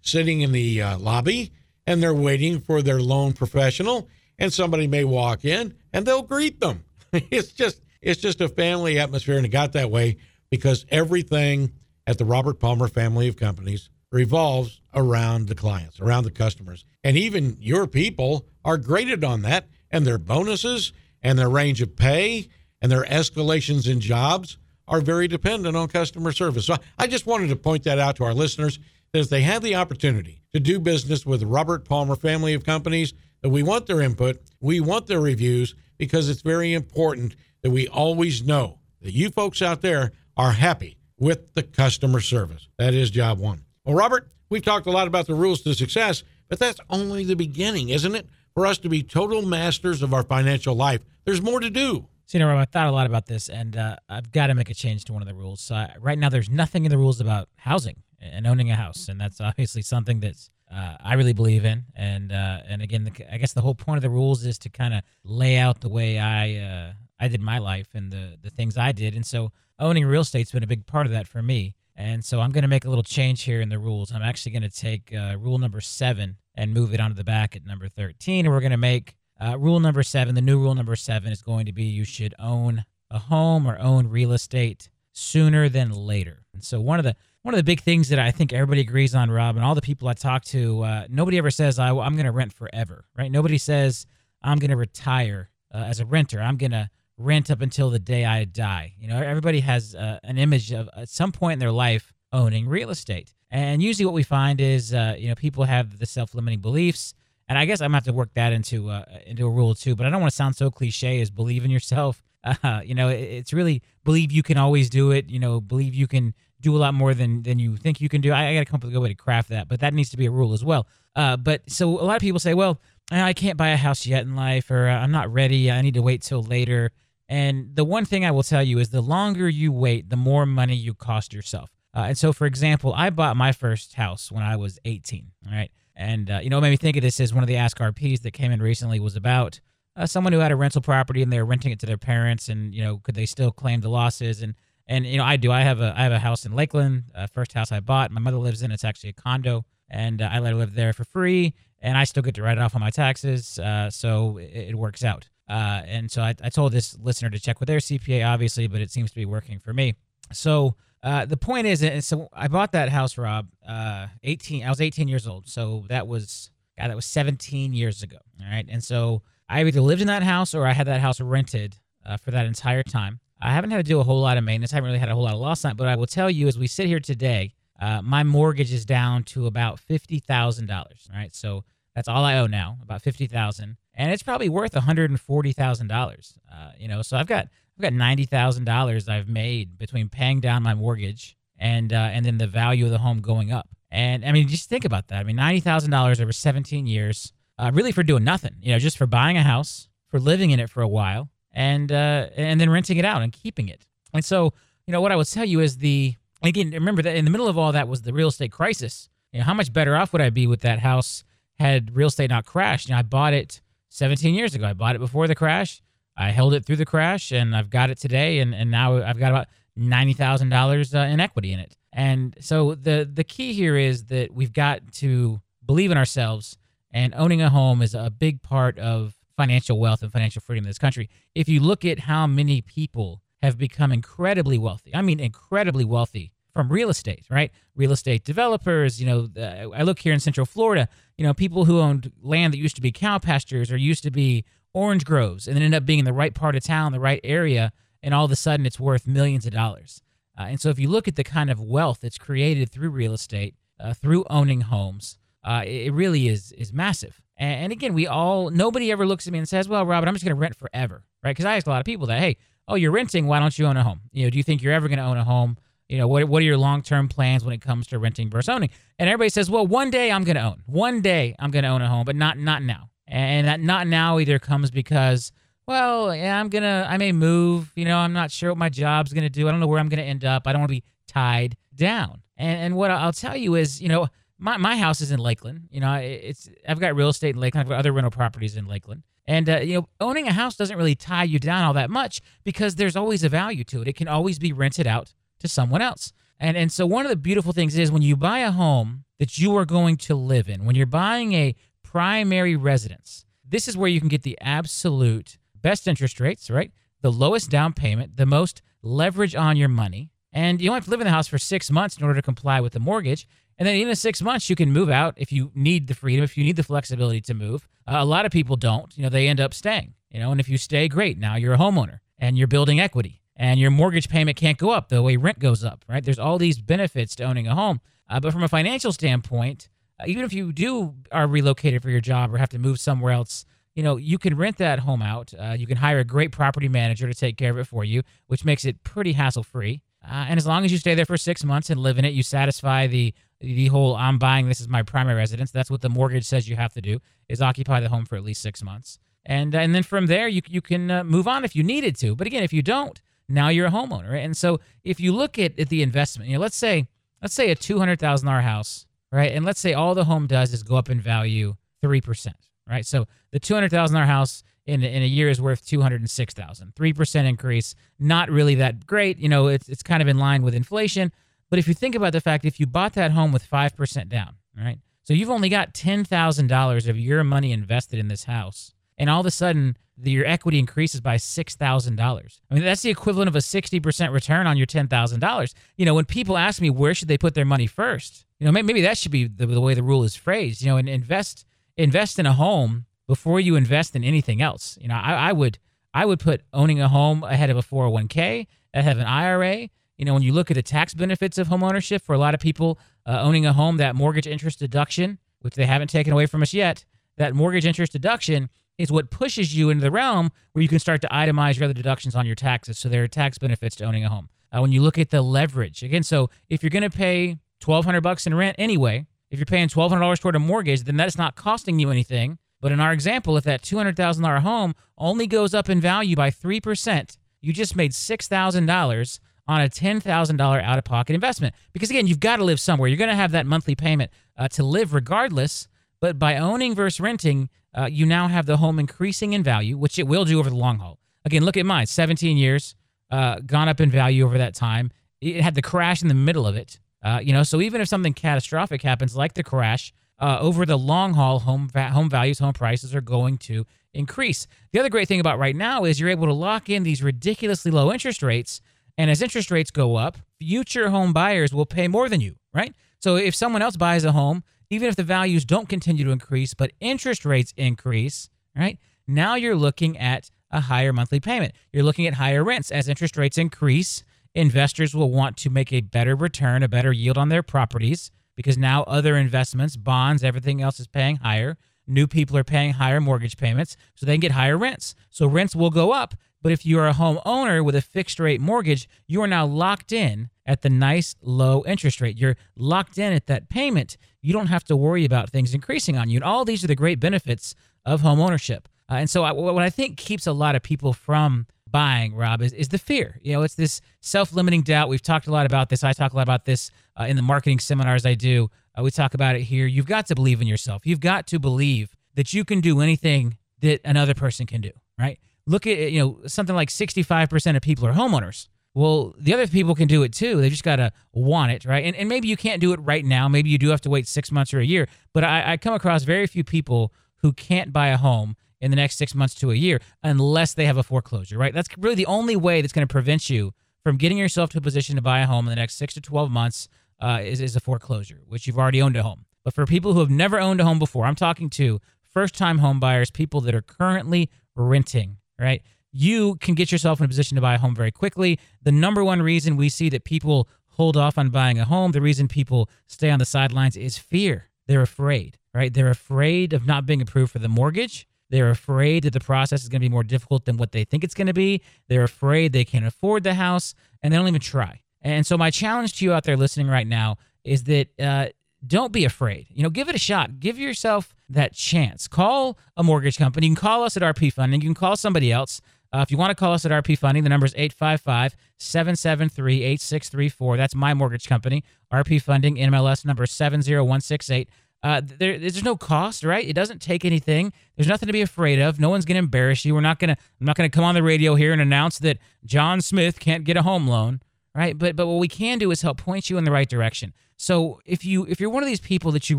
sitting in the uh, lobby and they're waiting for their loan professional, and somebody may walk in and they'll greet them. [LAUGHS] it's just it's just a family atmosphere, and it got that way because everything at the Robert Palmer family of companies revolves around the clients, around the customers, and even your people are graded on that, and their bonuses and their range of pay and their escalations in jobs are very dependent on customer service. So I just wanted to point that out to our listeners that if they have the opportunity to do business with Robert Palmer family of companies, that we want their input, we want their reviews, because it's very important that we always know that you folks out there are happy with the customer service. That is job one. Well, Robert, we've talked a lot about the rules to success, but that's only the beginning, isn't it? For us to be total masters of our financial life, there's more to do. So, you know, I thought a lot about this, and uh, I've got to make a change to one of the rules. So, right now, there's nothing in the rules about housing and owning a house, and that's obviously something that's uh, I really believe in. And uh, and again, the, I guess the whole point of the rules is to kind of lay out the way I uh, I did my life and the the things I did. And so, owning real estate's been a big part of that for me. And so, I'm going to make a little change here in the rules. I'm actually going to take uh, rule number seven and move it onto the back at number 13, and we're going to make uh, rule number seven, the new rule number seven is going to be you should own a home or own real estate sooner than later. And so one of the one of the big things that I think everybody agrees on, Rob, and all the people I talk to, uh, nobody ever says I, am going to rent forever, right? Nobody says I'm going to retire uh, as a renter. I'm going to rent up until the day I die. You know, everybody has uh, an image of at some point in their life owning real estate, and usually what we find is, uh, you know, people have the self-limiting beliefs and I guess I'm gonna have to work that into uh, into a rule too. But I don't want to sound so cliche as believe in yourself. [LAUGHS] Uh, you know, it, it's really believe you can always do it. You know, believe you can do a lot more than than you think you can do. I, I got to come up with a good way to craft that, but that needs to be a rule as well. Uh, but so a lot of people say, well, I can't buy a house yet in life, or I'm not ready. I need to wait till later. And the one thing I will tell you is the longer you wait, the more money you cost yourself. Uh, and so, for example, I bought my first house when I was 18. All right. And, uh, you know, made me think of this as one of the Ask RPs that came in recently was about uh, someone who had a rental property and they were renting it to their parents and, you know, could they still claim the losses? And, and, you know, I do. I have a, I have a house in Lakeland, uh, first house I bought. My mother lives in, it's actually a condo and uh, I let her live there for free and I still get to write it off on my taxes. Uh, so it, it, works out. Uh, and so I, I told this listener to check with their CPA, obviously, but it seems to be working for me. So, uh, the point is, and so I bought that house, Rob. Uh, eighteen. I was eighteen years old, so that was God. That was seventeen years ago. All right, and so I either lived in that house or I had that house rented uh, for that entire time. I haven't had to do a whole lot of maintenance. I haven't really had a whole lot of loss on it. But I will tell you, as we sit here today, uh, my mortgage is down to about fifty thousand dollars. All right, so that's all I owe now, about fifty thousand, and it's probably worth one hundred and forty thousand uh, dollars. You know, so I've got I've got ninety thousand dollars I've made between paying down my mortgage and uh, and then the value of the home going up. And I mean, just think about that. I mean, ninety thousand dollars over seventeen years, uh, really for doing nothing. You know, just for buying a house, for living in it for a while, and uh, and then renting it out and keeping it. And so, you know, what I would tell you is the again, remember that in the middle of all that was the real estate crisis. You know, how much better off would I be with that house had real estate not crashed? You know, I bought it 17 years ago. I bought it before the crash. I held it through the crash and I've got it today and, and now I've got about ninety thousand uh, dollars in equity in it. And so the the key here is that we've got to believe in ourselves and owning a home is a big part of financial wealth and financial freedom in this country. If you look at how many people have become incredibly wealthy, I mean incredibly wealthy from real estate, right? Real estate developers, you know, uh, I look here in Central Florida, you know, people who owned land that used to be cow pastures or used to be orange groves and then end up being in the right part of town, the right area, and all of a sudden it's worth millions of dollars. Uh, and so if you look at the kind of wealth that's created through real estate, uh, through owning homes, uh, it really is is massive. And, and, again, we all nobody ever looks at me and says, "Well, Robert, I'm just going to rent forever," right? Because I ask a lot of people that, "Hey, oh, you're renting. Why don't you own a home? You know, do you think you're ever going to own a home? You know, what what are your long term plans when it comes to renting versus owning?" And everybody says, "Well, one day I'm going to own. One day I'm going to own a home, but not not now." And that not now either comes because, well, yeah, I'm gonna, I may move. You know, I'm not sure what my job's gonna do. I don't know where I'm gonna end up. I don't want to be tied down. And and what I'll tell you is, you know, my my house is in Lakeland. You know, it's I've got real estate in Lakeland. I've got other rental properties in Lakeland. And uh, you know, owning a house doesn't really tie you down all that much because there's always a value to it. It can always be rented out to someone else. And and so one of the beautiful things is when you buy a home that you are going to live in, when you're buying a primary residence. This is where you can get the absolute best interest rates, right? The lowest down payment, the most leverage on your money. And you don't have to live in the house for six months in order to comply with the mortgage. And then in the six months, you can move out if you need the freedom, if you need the flexibility to move. Uh, a lot of people don't. You know, they end up staying. You know, and if you stay, great. Now you're a homeowner and you're building equity, and your mortgage payment can't go up the way rent goes up. Right? There's all these benefits to owning a home. Uh, but from a financial standpoint, uh, even if you do are relocated for your job or have to move somewhere else, you know, you can rent that home out. Uh, you can hire a great property manager to take care of it for you, which makes it pretty hassle free. Uh, and as long as you stay there for six months and live in it, you satisfy the the whole "I'm buying this as my primary residence." That's what the mortgage says you have to do: is occupy the home for at least six months. and and then from there you you can uh, move on if you needed to. But again, if you don't, now you're a homeowner. And so if you look at, at the investment, you know, let's say let's say a two hundred thousand dollar house, right? And let's say all the home does is go up in value three percent, right? So the two hundred thousand dollar house in in a year is worth two hundred and six thousand. Three percent increase, not really that great. You know, it's it's kind of in line with inflation. But if you think about the fact, if you bought that home with five percent down, right? So you've only got ten thousand dollars of your money invested in this house, and all of a sudden the, your equity increases by six thousand dollars. I mean, that's the equivalent of a sixty percent return on your ten thousand dollars. You know, when people ask me where should they put their money first, you know, maybe, maybe that should be the, the way the rule is phrased. You know, and invest invest in a home before you invest in anything else. You know, I, I would I would put owning a home ahead of a 401k, ahead of an IRA. You know, when you look at the tax benefits of homeownership for a lot of people uh, owning a home, that mortgage interest deduction, which they haven't taken away from us yet, that mortgage interest deduction is what pushes you into the realm where you can start to itemize your other deductions on your taxes. So there are tax benefits to owning a home. Uh, when you look at the leverage, again, so if you're going to pay twelve hundred bucks in rent anyway, if you're paying twelve hundred dollars toward a mortgage, then that's not costing you anything. But in our example, if that two hundred thousand dollar home only goes up in value by three percent, you just made six thousand dollars on a $10,000 out of pocket investment. Because again, you've got to live somewhere. You're going to have that monthly payment uh, to live regardless. But by owning versus renting, uh, you now have the home increasing in value, which it will do over the long haul. Again, look at mine 17 years, uh, gone up in value over that time. It had the crash in the middle of it. Uh, you know, so even if something catastrophic happens, like the crash, uh, over the long haul, home va- home values, home prices are going to increase. The other great thing about right now is you're able to lock in these ridiculously low interest rates, and as interest rates go up, future home buyers will pay more than you, right? So if someone else buys a home even if the values don't continue to increase, but interest rates increase, right? Now you're looking at a higher monthly payment. You're looking at higher rents. As interest rates increase, investors will want to make a better return, a better yield on their properties because now other investments, bonds, everything else is paying higher. New people are paying higher mortgage payments, so they can get higher rents. So rents will go up. But if you are a homeowner with a fixed rate mortgage, you are now locked in at the nice low interest rate. You're locked in at that payment. You don't have to worry about things increasing on you. And all these are the great benefits of home ownership. Uh, and so, I, what I think keeps a lot of people from buying, Rob, is, is the fear. You know, it's this self limiting doubt. We've talked a lot about this. I talk a lot about this uh, in the marketing seminars I do. Uh, we talk about it here. You've got to believe in yourself. You've got to believe that you can do anything that another person can do, right? Look at, you know, something like 65% of people are homeowners. Well, the other people can do it too. They just got to want it, right? And, and maybe you can't do it right now. Maybe you do have to wait six months or a year. But I, I come across very few people who can't buy a home in the next six months to a year unless they have a foreclosure, right? That's really the only way that's going to prevent you from getting yourself to a position to buy a home in the next six to 12 months uh, is, is a foreclosure, which you've already owned a home. But for people who have never owned a home before, I'm talking to first time home buyers, people that are currently renting, right? you can get yourself in a position to buy a home very quickly. The number one reason we see that people hold off on buying a home, the reason people stay on the sidelines is fear. They're afraid, right? They're afraid of not being approved for the mortgage. They're afraid that the process is going to be more difficult than what they think it's going to be. They're afraid they can't afford the house and they don't even try. And so, my challenge to you out there listening right now is that uh, don't be afraid. You know, give it a shot. Give yourself that chance. Call a mortgage company. You can call us at RP Funding. You can call somebody else. Uh, if you want to call us at RP Funding, the number is 855 773 8634. That's my mortgage company. RP Funding, NMLS number 70168. Uh, there, there's no cost, right? It doesn't take anything. There's nothing to be afraid of. No one's going to embarrass you. We're not going to. I'm not going to come on the radio here and announce that John Smith can't get a home loan, right? But but what we can do is help point you in the right direction. So if you if you're one of these people that you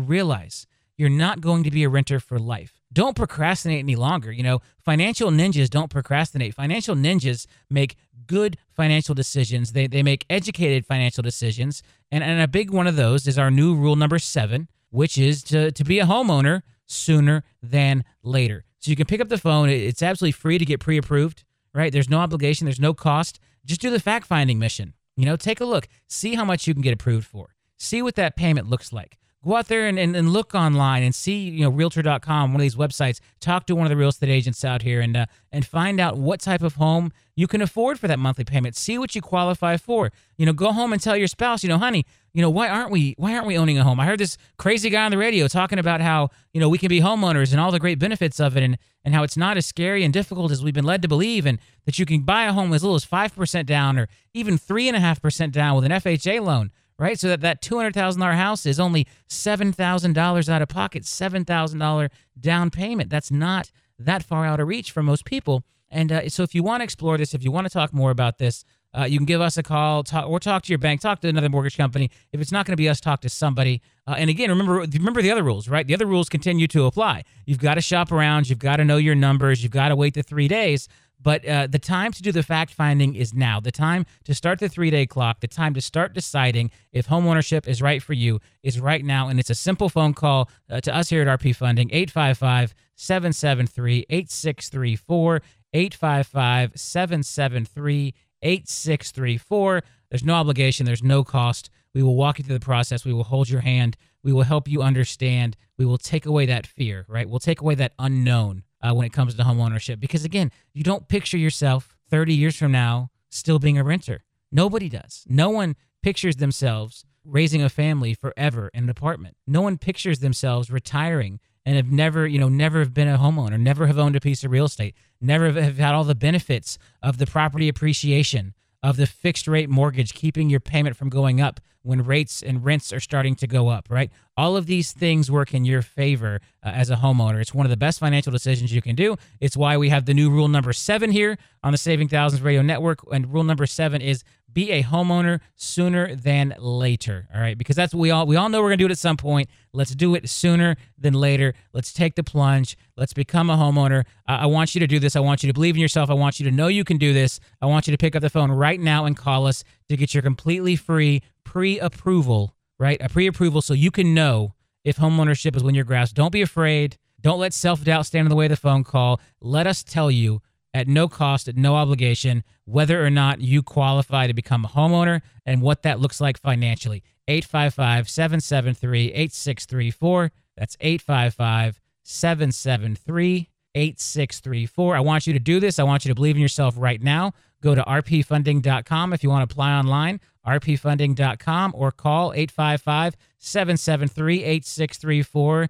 realize you're not going to be a renter for life, don't procrastinate any longer. You know, financial ninjas don't procrastinate. Financial ninjas make good financial decisions. They, they make educated financial decisions. And, and a big one of those is our new rule number seven, which is to, to be a homeowner sooner than later. So you can pick up the phone. It's absolutely free to get pre approved, right? There's no obligation, there's no cost. Just do the fact finding mission. You know, take a look, see how much you can get approved for, see what that payment looks like. Go out there and, and, and look online and see, you know, realtor.com, one of these websites, talk to one of the real estate agents out here and, uh, and find out what type of home you can afford for that monthly payment. See what you qualify for. You know, go home and tell your spouse, you know, honey, you know, why aren't we why aren't we owning a home? I heard this crazy guy on the radio talking about how, you know, we can be homeowners and all the great benefits of it and and how it's not as scary and difficult as we've been led to believe and that you can buy a home as little as 5% down or even 3.5% down with an FHA loan right? So that that two hundred thousand dollar house is only seven thousand dollars out of pocket, seven thousand dollar down payment. That's not that far out of reach for most people. And uh, so, if you want to explore this, if you want to talk more about this, uh, you can give us a call, talk, or talk to your bank, talk to another mortgage company. If it's not going to be us, talk to somebody. Uh, and again, remember remember the other rules, right? The other rules continue to apply. You've got to shop around. You've got to know your numbers. You've got to wait the three days. But uh, the time to do the fact finding is now. The time to start the three day clock, the time to start deciding if homeownership is right for you is right now. And it's a simple phone call uh, to us here at RP Funding, 855 773 8634. 855 773 8634. There's no obligation, there's no cost. We will walk you through the process. We will hold your hand. We will help you understand. We will take away that fear, right? We'll take away that unknown uh, when it comes to home ownership. Because again, you don't picture yourself 30 years from now still being a renter. Nobody does. No one pictures themselves raising a family forever in an apartment. No one pictures themselves retiring and have never, you know, never have been a homeowner, never have owned a piece of real estate, never have had all the benefits of the property appreciation, of the fixed rate mortgage, keeping your payment from going up when rates and rents are starting to go up, right? All of these things work in your favor uh, as a homeowner. It's one of the best financial decisions you can do. It's why we have the new rule number seven here on the Saving Thousands Radio Network. And rule number seven is be a homeowner sooner than later. All right, because that's what we all we all know we're gonna do it at some point. Let's do it sooner than later. Let's take the plunge. Let's become a homeowner. Uh, I want you to do this. I want you to believe in yourself. I want you to know you can do this. I want you to pick up the phone right now and call us to get your completely free pre-approval. Right, a pre-approval so you can know if homeownership is when your grasp. Don't be afraid. Don't let self-doubt stand in the way of the phone call. Let us tell you at no cost, at no obligation, whether or not you qualify to become a homeowner and what that looks like financially. 855 773 8634. That's 855 773 8634. I want you to do this. I want you to believe in yourself right now. Go to rpfunding.com if you want to apply online, rpfunding.com, or call 855 773 8634.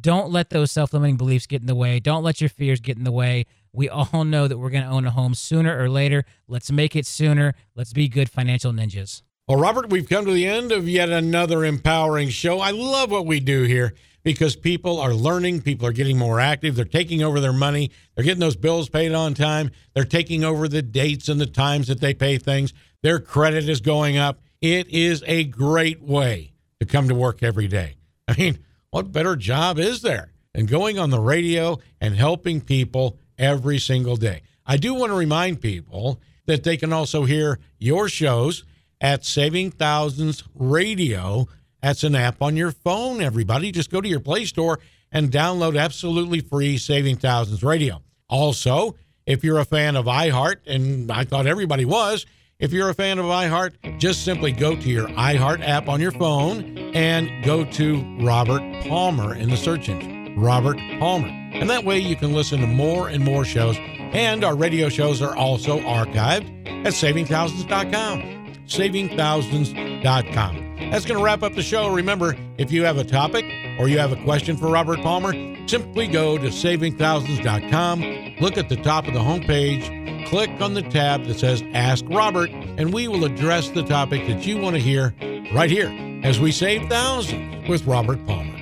Don't let those self limiting beliefs get in the way. Don't let your fears get in the way. We all know that we're going to own a home sooner or later. Let's make it sooner. Let's be good financial ninjas. Well, Robert, we've come to the end of yet another empowering show. I love what we do here because people are learning, people are getting more active, they're taking over their money, they're getting those bills paid on time, they're taking over the dates and the times that they pay things, their credit is going up. It is a great way to come to work every day. I mean, what better job is there than going on the radio and helping people every single day? I do want to remind people that they can also hear your shows at Saving Thousands Radio. That's an app on your phone, everybody. Just go to your Play Store and download absolutely free Saving Thousands Radio. Also, if you're a fan of iHeart, and I thought everybody was, if you're a fan of iHeart, just simply go to your iHeart app on your phone and go to Robert Palmer in the search engine. Robert Palmer. And that way you can listen to more and more shows. And our radio shows are also archived at savingthousands.com savingthousands.com. That's going to wrap up the show. Remember, if you have a topic or you have a question for Robert Palmer, simply go to savingthousands.com, look at the top of the homepage, click on the tab that says Ask Robert, and we will address the topic that you want to hear right here as we save thousands with Robert Palmer.